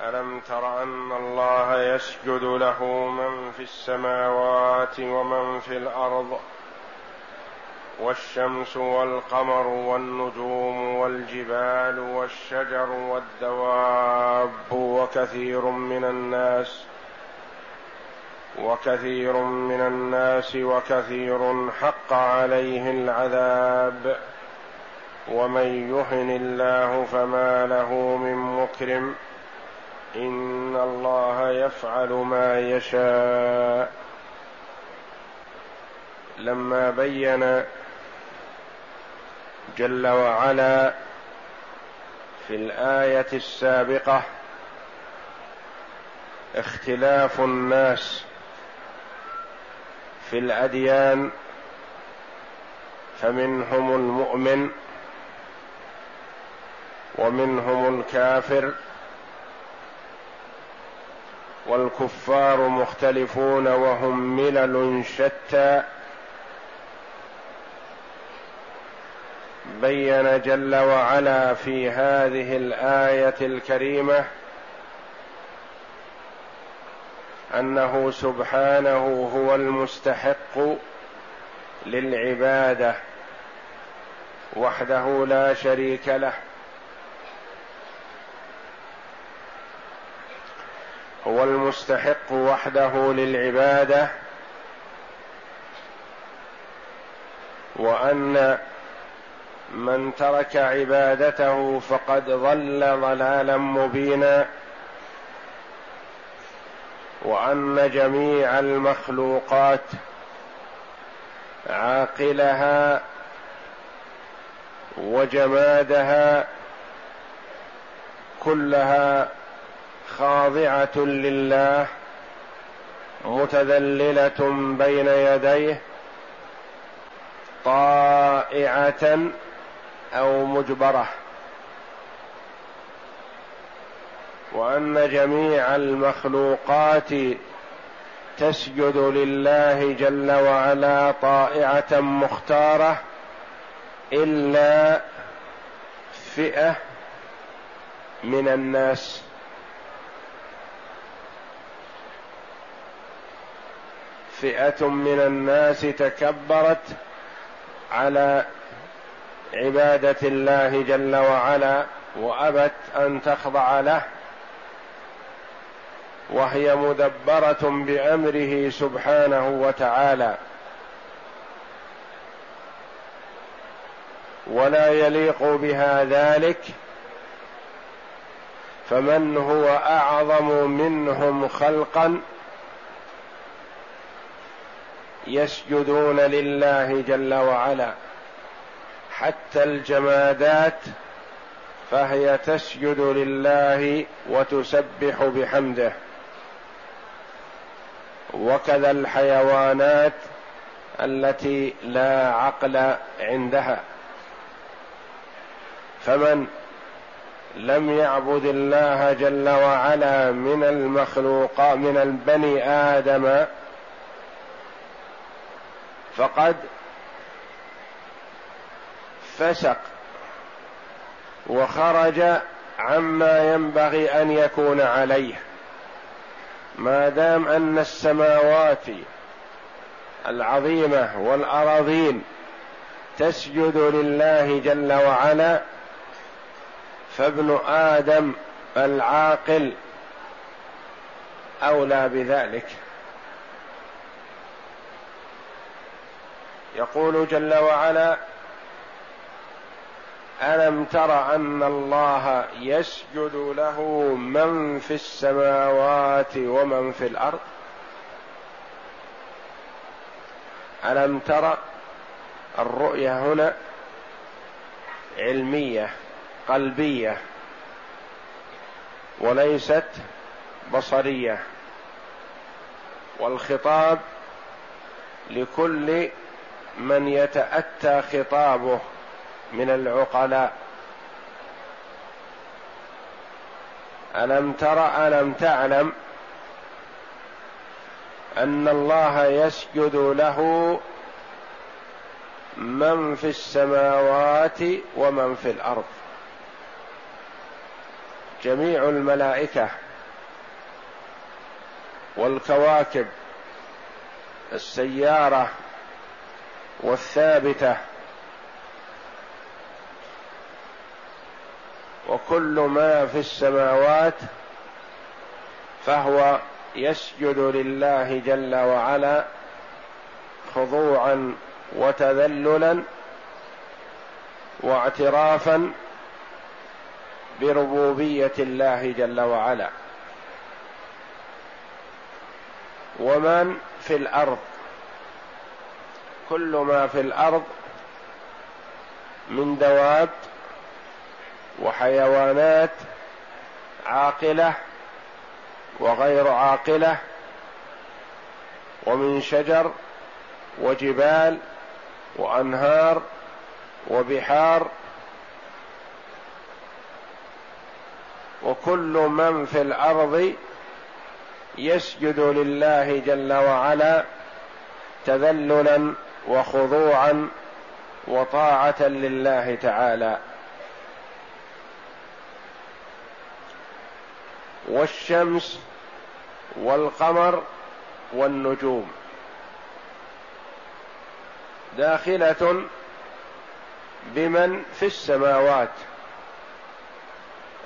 ألم تر أن الله يسجد له من في السماوات ومن في الأرض والشمس والقمر والنجوم والجبال والشجر والدواب وكثير من الناس وكثير من الناس وكثير حق عليه العذاب ومن يهن الله فما له من مكرم إن الله يفعل ما يشاء. لما بين جل وعلا في الآية السابقة اختلاف الناس في الأديان فمنهم المؤمن ومنهم الكافر والكفار مختلفون وهم ملل شتى. بين جل وعلا في هذه الآية الكريمة أنه سبحانه هو المستحق للعبادة وحده لا شريك له. هو المستحق وحده للعبادة وأن من ترك عبادته فقد ضل ضلالا مبينا وأن جميع المخلوقات عاقلها وجمادها كلها خاضعة لله متذللة بين يديه طائعة أو مجبرة. وأن جميع المخلوقات تسجد لله جل وعلا طائعة مختارة إلا فئة من الناس. فئة من الناس تكبرت على عبادة الله جل وعلا وأبت أن تخضع له وهي مدبرة بأمره سبحانه وتعالى. ولا يليق بها ذلك فمن هو أعظم منهم خلقا يسجدون لله جل وعلا حتى الجمادات فهي تسجد لله وتسبح بحمده. وكذا الحيوانات التي لا عقل عندها. فمن لم يعبد الله جل وعلا من المخلوقات من البني آدم فقد فسق وخرج عما ينبغي أن يكون عليه ما دام أن السماوات العظيمة والأراضين تسجد لله جل وعلا فابن آدم العاقل أولى بذلك. يقول جل وعلا ألم تر أن الله يسجد له من في السماوات ومن في الأرض؟ ألم تر الرؤية هنا علمية قلبية وليست بصرية والخطاب لكل من يتأتى خطابه من العقلاء. ألم تر ألم تعلم أن الله يسجد له من في السماوات ومن في الأرض. جميع الملائكة والكواكب السيارة والثابتة. وكل ما في السماوات فهو يسجد لله جل وعلا خضوعا وتذللا واعترافا بربوبية الله جل وعلا. ومن في الأرض؟ كل ما في الأرض من دواب وحيوانات عاقلة وغير عاقلة ومن شجر وجبال وأنهار وبحار وكل من في الأرض يسجد لله جل وعلا تذللا وخضوعا وطاعة لله تعالى. والشمس والقمر والنجوم. داخلة بمن في السماوات.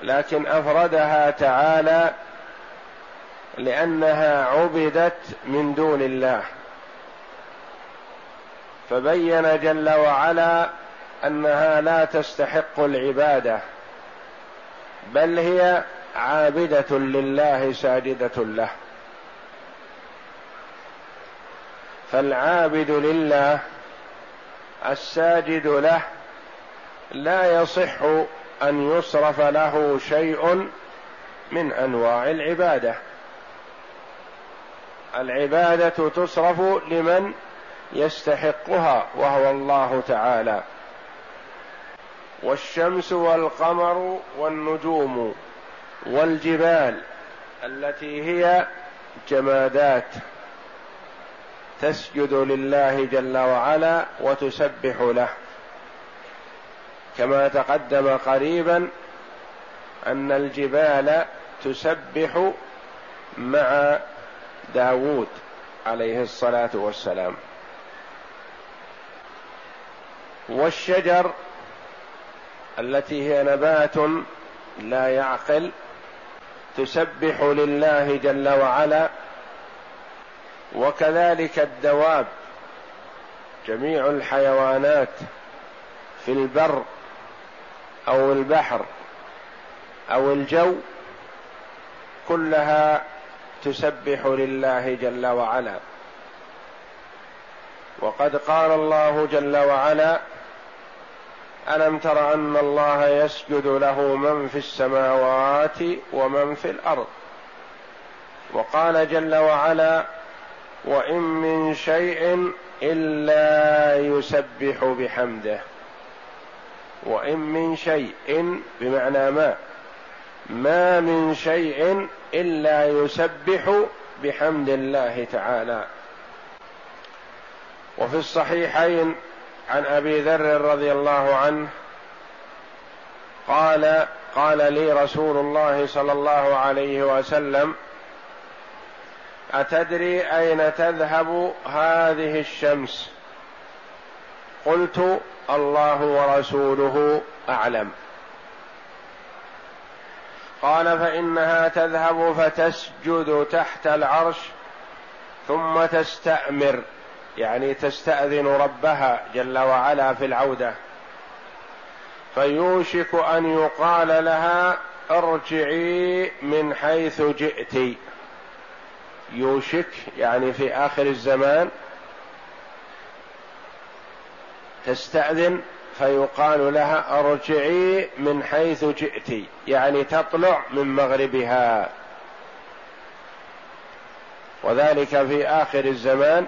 لكن أفردها تعالى لأنها عبدت من دون الله. فبين جل وعلا أنها لا تستحق العبادة بل هي عابدة لله ساجدة له. فالعابد لله الساجد له لا يصح أن يصرف له شيء من أنواع العبادة. العبادة تصرف لمن يستحقها وهو الله تعالى. والشمس والقمر والنجوم والجبال التي هي جمادات تسجد لله جل وعلا وتسبح له. كما تقدم قريبا أن الجبال تسبح مع داوود عليه الصلاة والسلام. والشجر التي هي نبات لا يعقل تسبح لله جل وعلا وكذلك الدواب جميع الحيوانات في البر أو البحر أو الجو كلها تسبح لله جل وعلا. وقد قال الله جل وعلا ألم تر أن الله يسجد له من في السماوات ومن في الأرض؟ وقال جل وعلا وإن من شيء إلا يسبح بحمده. وإن من شيء بمعنى ما ما من شيء إلا يسبح بحمد الله تعالى. وفي الصحيحين عن أبي ذر رضي الله عنه قال قال لي رسول الله صلى الله عليه وسلم أتدري أين تذهب هذه الشمس؟ قلت الله ورسوله أعلم. قال فإنها تذهب فتسجد تحت العرش ثم تستأمر. يعني تستأذن ربها جل وعلا في العودة. فيوشك أن يقال لها ارجعي من حيث جئت. يوشك يعني في آخر الزمان تستأذن فيقال لها ارجعي من حيث جئت يعني تطلع من مغربها. وذلك في آخر الزمان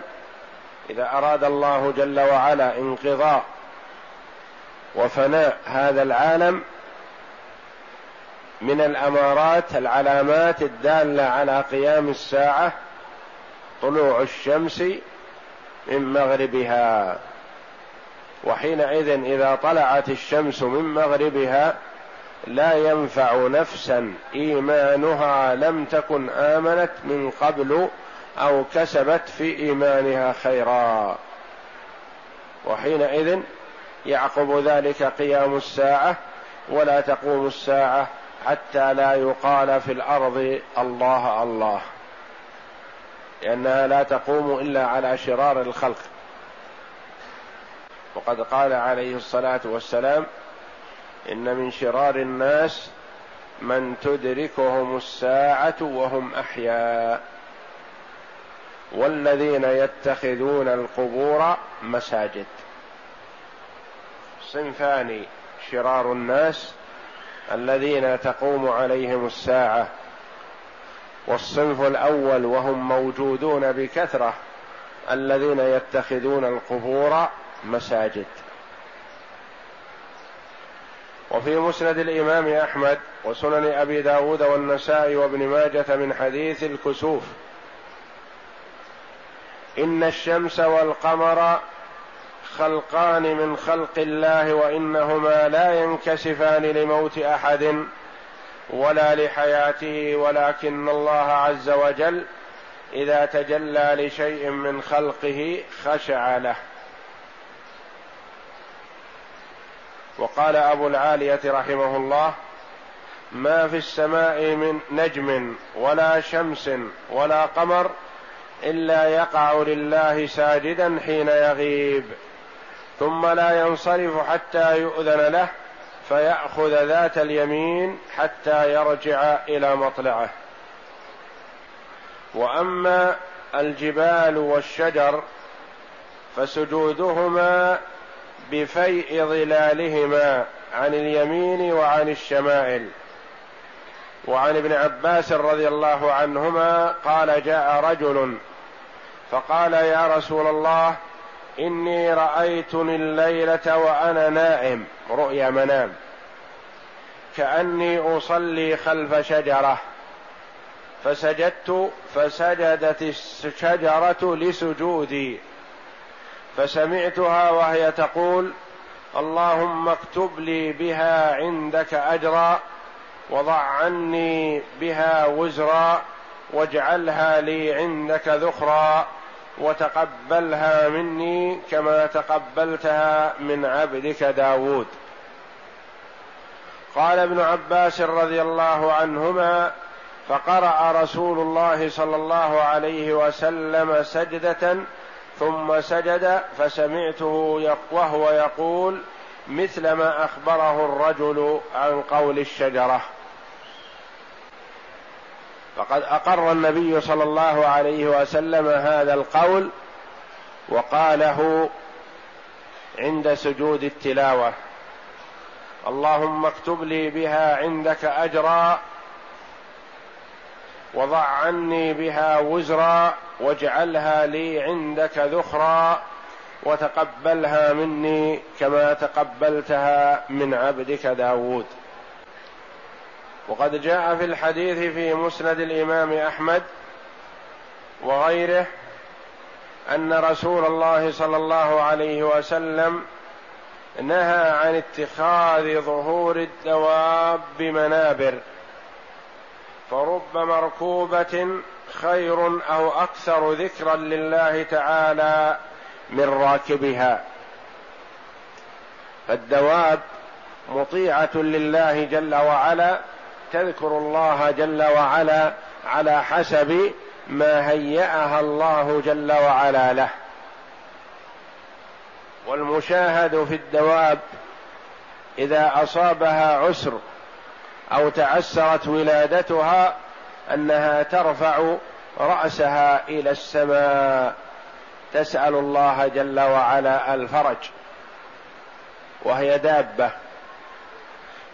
إذا أراد الله جل وعلا انقضاء وفناء هذا العالم من الأمارات العلامات الدالة على قيام الساعة طلوع الشمس من مغربها. وحينئذ إذا طلعت الشمس من مغربها لا ينفع نفسا إيمانها لم تكن آمنت من قبل أو كسبت في إيمانها خيرا. وحينئذ يعقب ذلك قيام الساعة ولا تقوم الساعة حتى لا يقال في الأرض الله الله. لأنها لا تقوم إلا على شرار الخلق. وقد قال عليه الصلاة والسلام إن من شرار الناس من تدركهم الساعة وهم أحياء. والذين يتخذون القبور مساجد. صنفان شرار الناس الذين تقوم عليهم الساعة والصنف الأول وهم موجودون بكثرة الذين يتخذون القبور مساجد. وفي مسند الإمام أحمد وسنن أبي داود والنسائي وابن ماجة من حديث الكسوف إن الشمس والقمر خلقان من خلق الله وإنهما لا ينكسفان لموت أحد ولا لحياته ولكن الله عز وجل إذا تجلى لشيء من خلقه خشع له. وقال أبو العالية رحمه الله ما في السماء من نجم ولا شمس ولا قمر إلا يقع لله ساجدا حين يغيب ثم لا ينصرف حتى يؤذن له فيأخذ ذات اليمين حتى يرجع إلى مطلعه. وأما الجبال والشجر فسجودهما بفيء ظلالهما عن اليمين وعن الشمائل. وعن ابن عباس رضي الله عنهما قال جاء رجل فقال يا رسول الله إني رأيتني الليلة وأنا نائم رؤيا منام. كأني أصلي خلف شجرة. فسجدت فسجدت الشجرة لسجودي. فسمعتها وهي تقول اللهم اكتب لي بها عندك أجرا وضع عني بها وزرا. واجعلها لي عندك ذخرا وتقبلها مني كما تقبلتها من عبدك داود قال ابن عباس رضي الله عنهما فقرأ رسول الله صلى الله عليه وسلم سجدة ثم سجد فسمعته وهو يقول مثل ما أخبره الرجل عن قول الشجرة. فقد أقر النبي صلى الله عليه وسلم هذا القول وقاله عند سجود التلاوة. اللهم اكتب لي بها عندك أجرا وضع عني بها وزرا واجعلها لي عندك ذخرا وتقبلها مني كما تقبلتها من عبدك داود. وقد جاء في الحديث في مسند الإمام أحمد وغيره أن رسول الله صلى الله عليه وسلم نهى عن اتخاذ ظهور الدواب منابر فرب مركوبه خير أو أكثر ذكرا لله تعالى من راكبها. فالدواب مطيعة لله جل وعلا تذكر الله جل وعلا على حسب ما هيأها الله جل وعلا له. والمشاهد في الدواب إذا أصابها عسر أو تعسرت ولادتها أنها ترفع رأسها إلى السماء. تسأل الله جل وعلا الفرج. وهي دابة.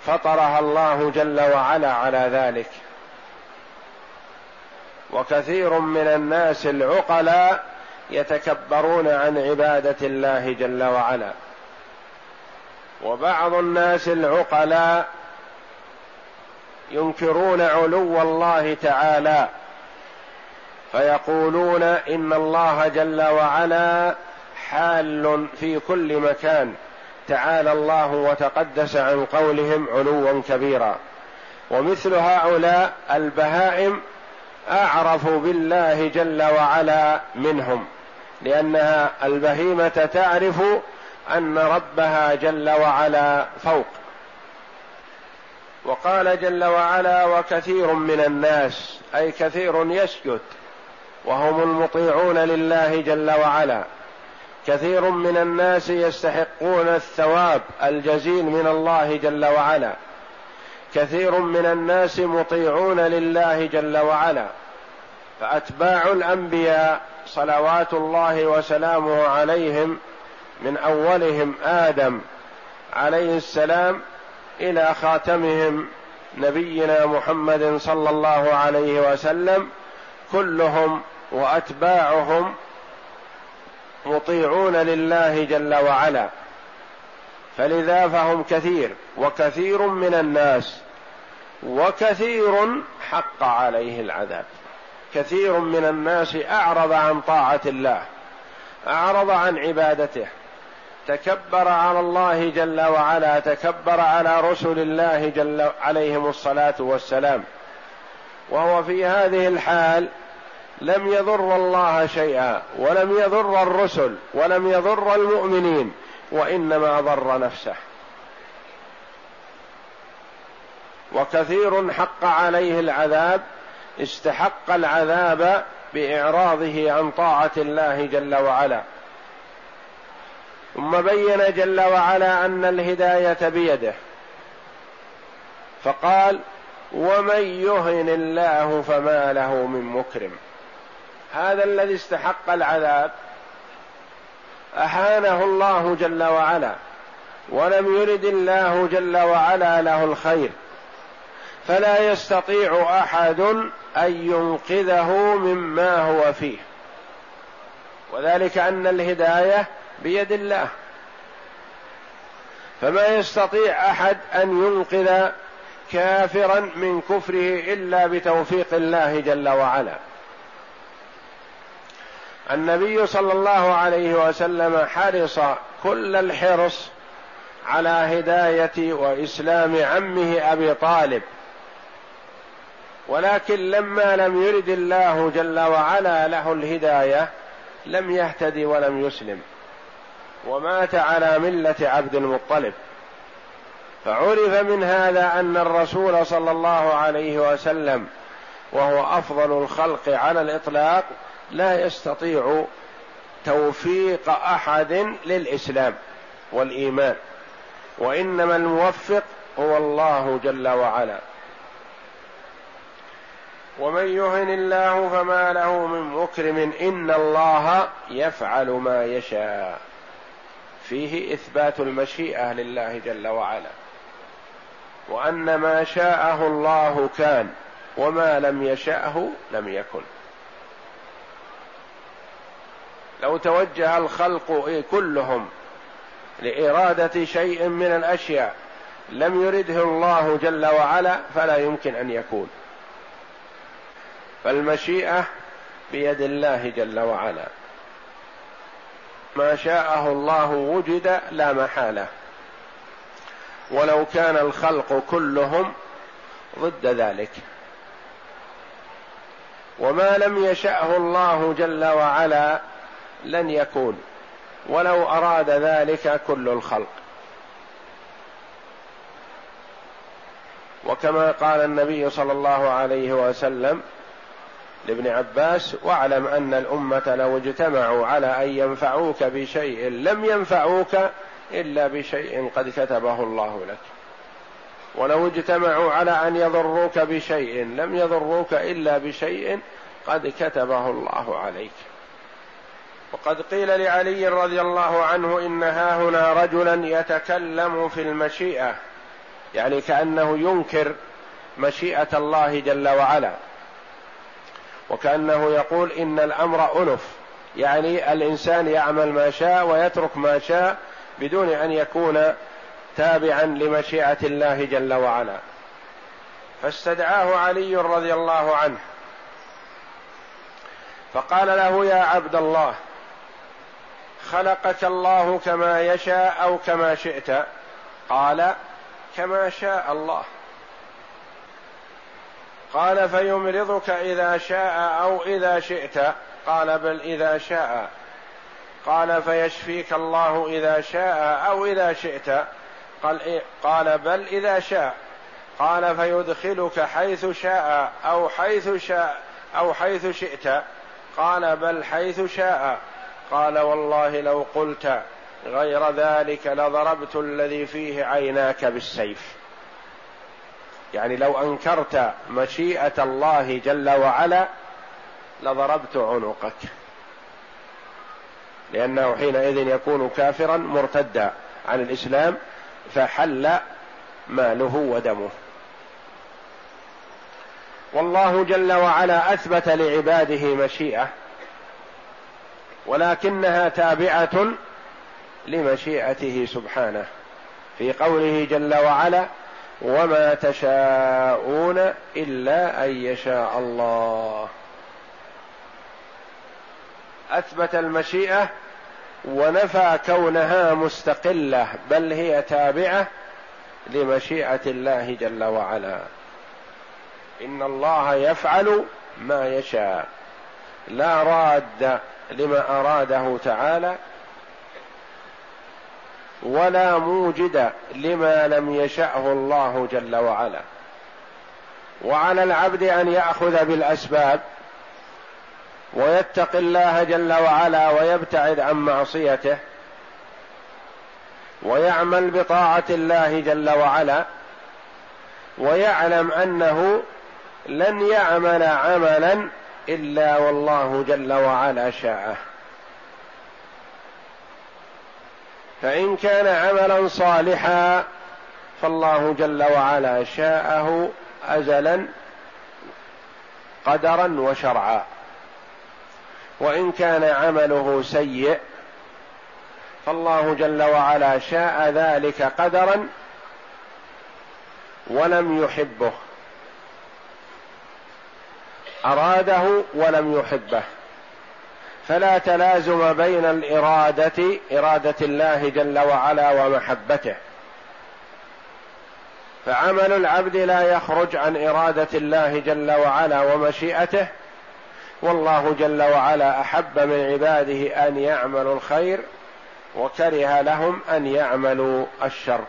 فطرها الله جل وعلا على ذلك. وكثير من الناس العقلاء يتكبرون عن عبادة الله جل وعلا. وبعض الناس العقلاء ينكرون علو الله تعالى. فيقولون إن الله جل وعلا حال في كل مكان. تعالى الله وتقدس عن قولهم علوا كبيرا. ومثل هؤلاء البهائم أعرف بالله جل وعلا منهم لأنها البهيمة تعرف أن ربها جل وعلا فوق. وقال جل وعلا وكثير من الناس أي كثير يسجد وهم المطيعون لله جل وعلا. كثير من الناس يستحقون الثواب الجزيل من الله جل وعلا. كثير من الناس مطيعون لله جل وعلا. فأتباع الأنبياء صلوات الله وسلامه عليهم من أولهم آدم عليه السلام إلى خاتمهم نبينا محمد صلى الله عليه وسلم كلهم وأتباعهم مطيعون لله جل وعلا فلذا فهم كثير وكثير من الناس وكثير حق عليه العذاب. كثير من الناس أعرض عن طاعة الله أعرض عن عبادته تكبر على الله جل وعلا تكبر على رسل الله جل عليهم الصلاة والسلام. وهو في هذه الحال لم يضر الله شيئا ولم يضر الرسل ولم يضر المؤمنين وإنما ضر نفسه. وكثير حق عليه العذاب استحق العذاب بإعراضه عن طاعة الله جل وعلا. ثم بين جل وعلا أن الهداية بيده. فقال ومن يهن الله فما له من مكرم. هذا الذي استحق العذاب. اهانه الله جل وعلا ولم يرد الله جل وعلا له الخير. فلا يستطيع أحد أن ينقذه مما هو فيه. وذلك أن الهداية بيد الله. فما يستطيع أحد أن ينقذ كافرا من كفره إلا بتوفيق الله جل وعلا. النبي صلى الله عليه وسلم حرص كل الحرص على هداية وإسلام عمه أبي طالب. ولكن لما لم يرد الله جل وعلا له الهداية لم يهتد ولم يسلم. ومات على ملة عبد المطلب. فعرف من هذا أن الرسول صلى الله عليه وسلم وهو أفضل الخلق على الإطلاق لا يستطيع توفيق أحد للإسلام والإيمان وإنما الموفق هو الله جل وعلا. ومن يهن الله فما له من مكرم إن الله يفعل ما يشاء. فيه إثبات المشيئة لله جل وعلا وأن ما شاءه الله كان وما لم يشأه لم يكن. لو توجه الخلق كلهم لإرادة شيء من الأشياء لم يرده الله جل وعلا فلا يمكن أن يكون. فالمشيئة بيد الله جل وعلا. ما شاءه الله وجد لا محالة. ولو كان الخلق كلهم ضد ذلك. وما لم يشأه الله جل وعلا لن يكون. ولو أراد ذلك كل الخلق. وكما قال النبي صلى الله عليه وسلم لابن عباس واعلم أن الأمة لو اجتمعوا على أن ينفعوك بشيء لم ينفعوك إلا بشيء قد كتبه الله لك. ولو اجتمعوا على أن يضروك بشيء لم يضروك إلا بشيء قد كتبه الله عليك. وقد قيل لعلي رضي الله عنه إن هنا رجلا يتكلم في المشيئة يعني كأنه ينكر مشيئة الله جل وعلا وكأنه يقول إن الأمر أنف يعني الإنسان يعمل ما شاء ويترك ما شاء بدون أن يكون تابعا لمشيئة الله جل وعلا. فاستدعاه علي رضي الله عنه فقال له يا عبد الله خلقك الله كما يشاء أو كما شئت. قال كما شاء الله. قال فيمرضك إذا شاء أو إذا شئت. قال بل إذا شاء. قال فيشفيك الله إذا شاء أو إذا شئت. قال إيه؟ قال بل إذا شاء. قال فيدخلك حيث شاء أو حيث شاء أو حيث شئت. قال بل حيث شاء. قال والله لو قلت غير ذلك لضربت الذي فيه عيناك بالسيف. يعني لو أنكرت مشيئة الله جل وعلا لضربت عنقك. لأنه حينئذ يكون كافرا مرتدا عن الإسلام فحل ماله ودمه. والله جل وعلا أثبت لعباده مشيئة. ولكنها تابعة لمشيئته سبحانه في قوله جل وعلا وما تشاءون إلا أن يشاء الله أثبت المشيئة ونفى كونها مستقلة بل هي تابعة لمشيئة الله جل وعلا. إن الله يفعل ما يشاء لا راد لما أراده تعالى ولا موجد لما لم يشأه الله جل وعلا. وعلى العبد أن يأخذ بالأسباب ويتقي الله جل وعلا ويبتعد عن معصيته ويعمل بطاعة الله جل وعلا ويعلم أنه لن يعمل عملا إلا والله جل وعلا شاءه فإن كان عملا صالحا فالله جل وعلا شاءه أزلا قدرا وشرعا. وإن كان عمله سيء فالله جل وعلا شاء ذلك قدرا ولم يحبه. أراده ولم يحبه. فلا تلازم بين الإرادة إرادة الله جل وعلا ومحبته. فعمل العبد لا يخرج عن إرادة الله جل وعلا ومشيئته. والله جل وعلا أحب من عباده أن يعملوا الخير وكره لهم أن يعملوا الشر.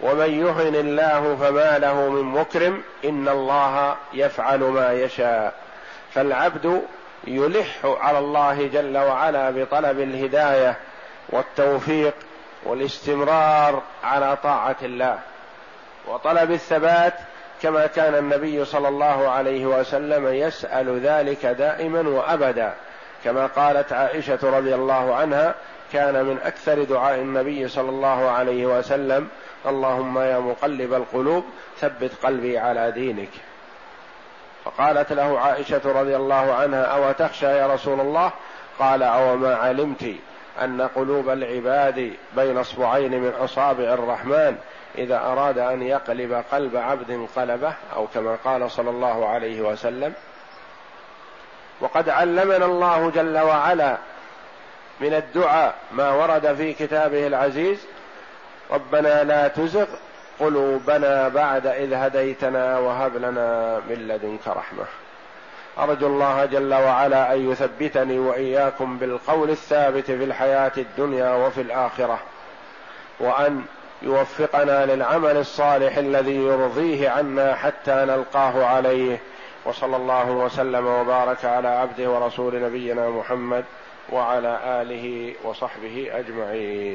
ومن يهن الله فما له من مكرم إن الله يفعل ما يشاء. فالعبد يلح على الله جل وعلا بطلب الهداية والتوفيق والاستمرار على طاعة الله. وطلب الثبات كما كان النبي صلى الله عليه وسلم يسأل ذلك دائما وأبدا. كما قالت عائشة رضي الله عنها كان من أكثر دعاء النبي صلى الله عليه وسلم اللهم يا مقلب القلوب ثبت قلبي على دينك. فقالت له عائشة رضي الله عنها أو تخشى يا رسول الله؟ قال أو ما علمت أن قلوب العباد بين أصبعين من اصابع الرحمن إذا أراد أن يقلب قلب عبد قلبه أو كما قال صلى الله عليه وسلم. وقد علمنا الله جل وعلا من الدعاء ما ورد في كتابه العزيز ربنا لا تزغ قلوبنا بعد إذ هديتنا وهب لنا من لدنك رحمة. أرجو الله جل وعلا أن يثبتني وإياكم بالقول الثابت في الحياة الدنيا وفي الآخرة وأن يوفقنا للعمل الصالح الذي يرضيه عنا حتى نلقاه عليه. وصلى الله وسلم وبارك على عبده ورسول نبينا محمد وعلى آله وصحبه أجمعين.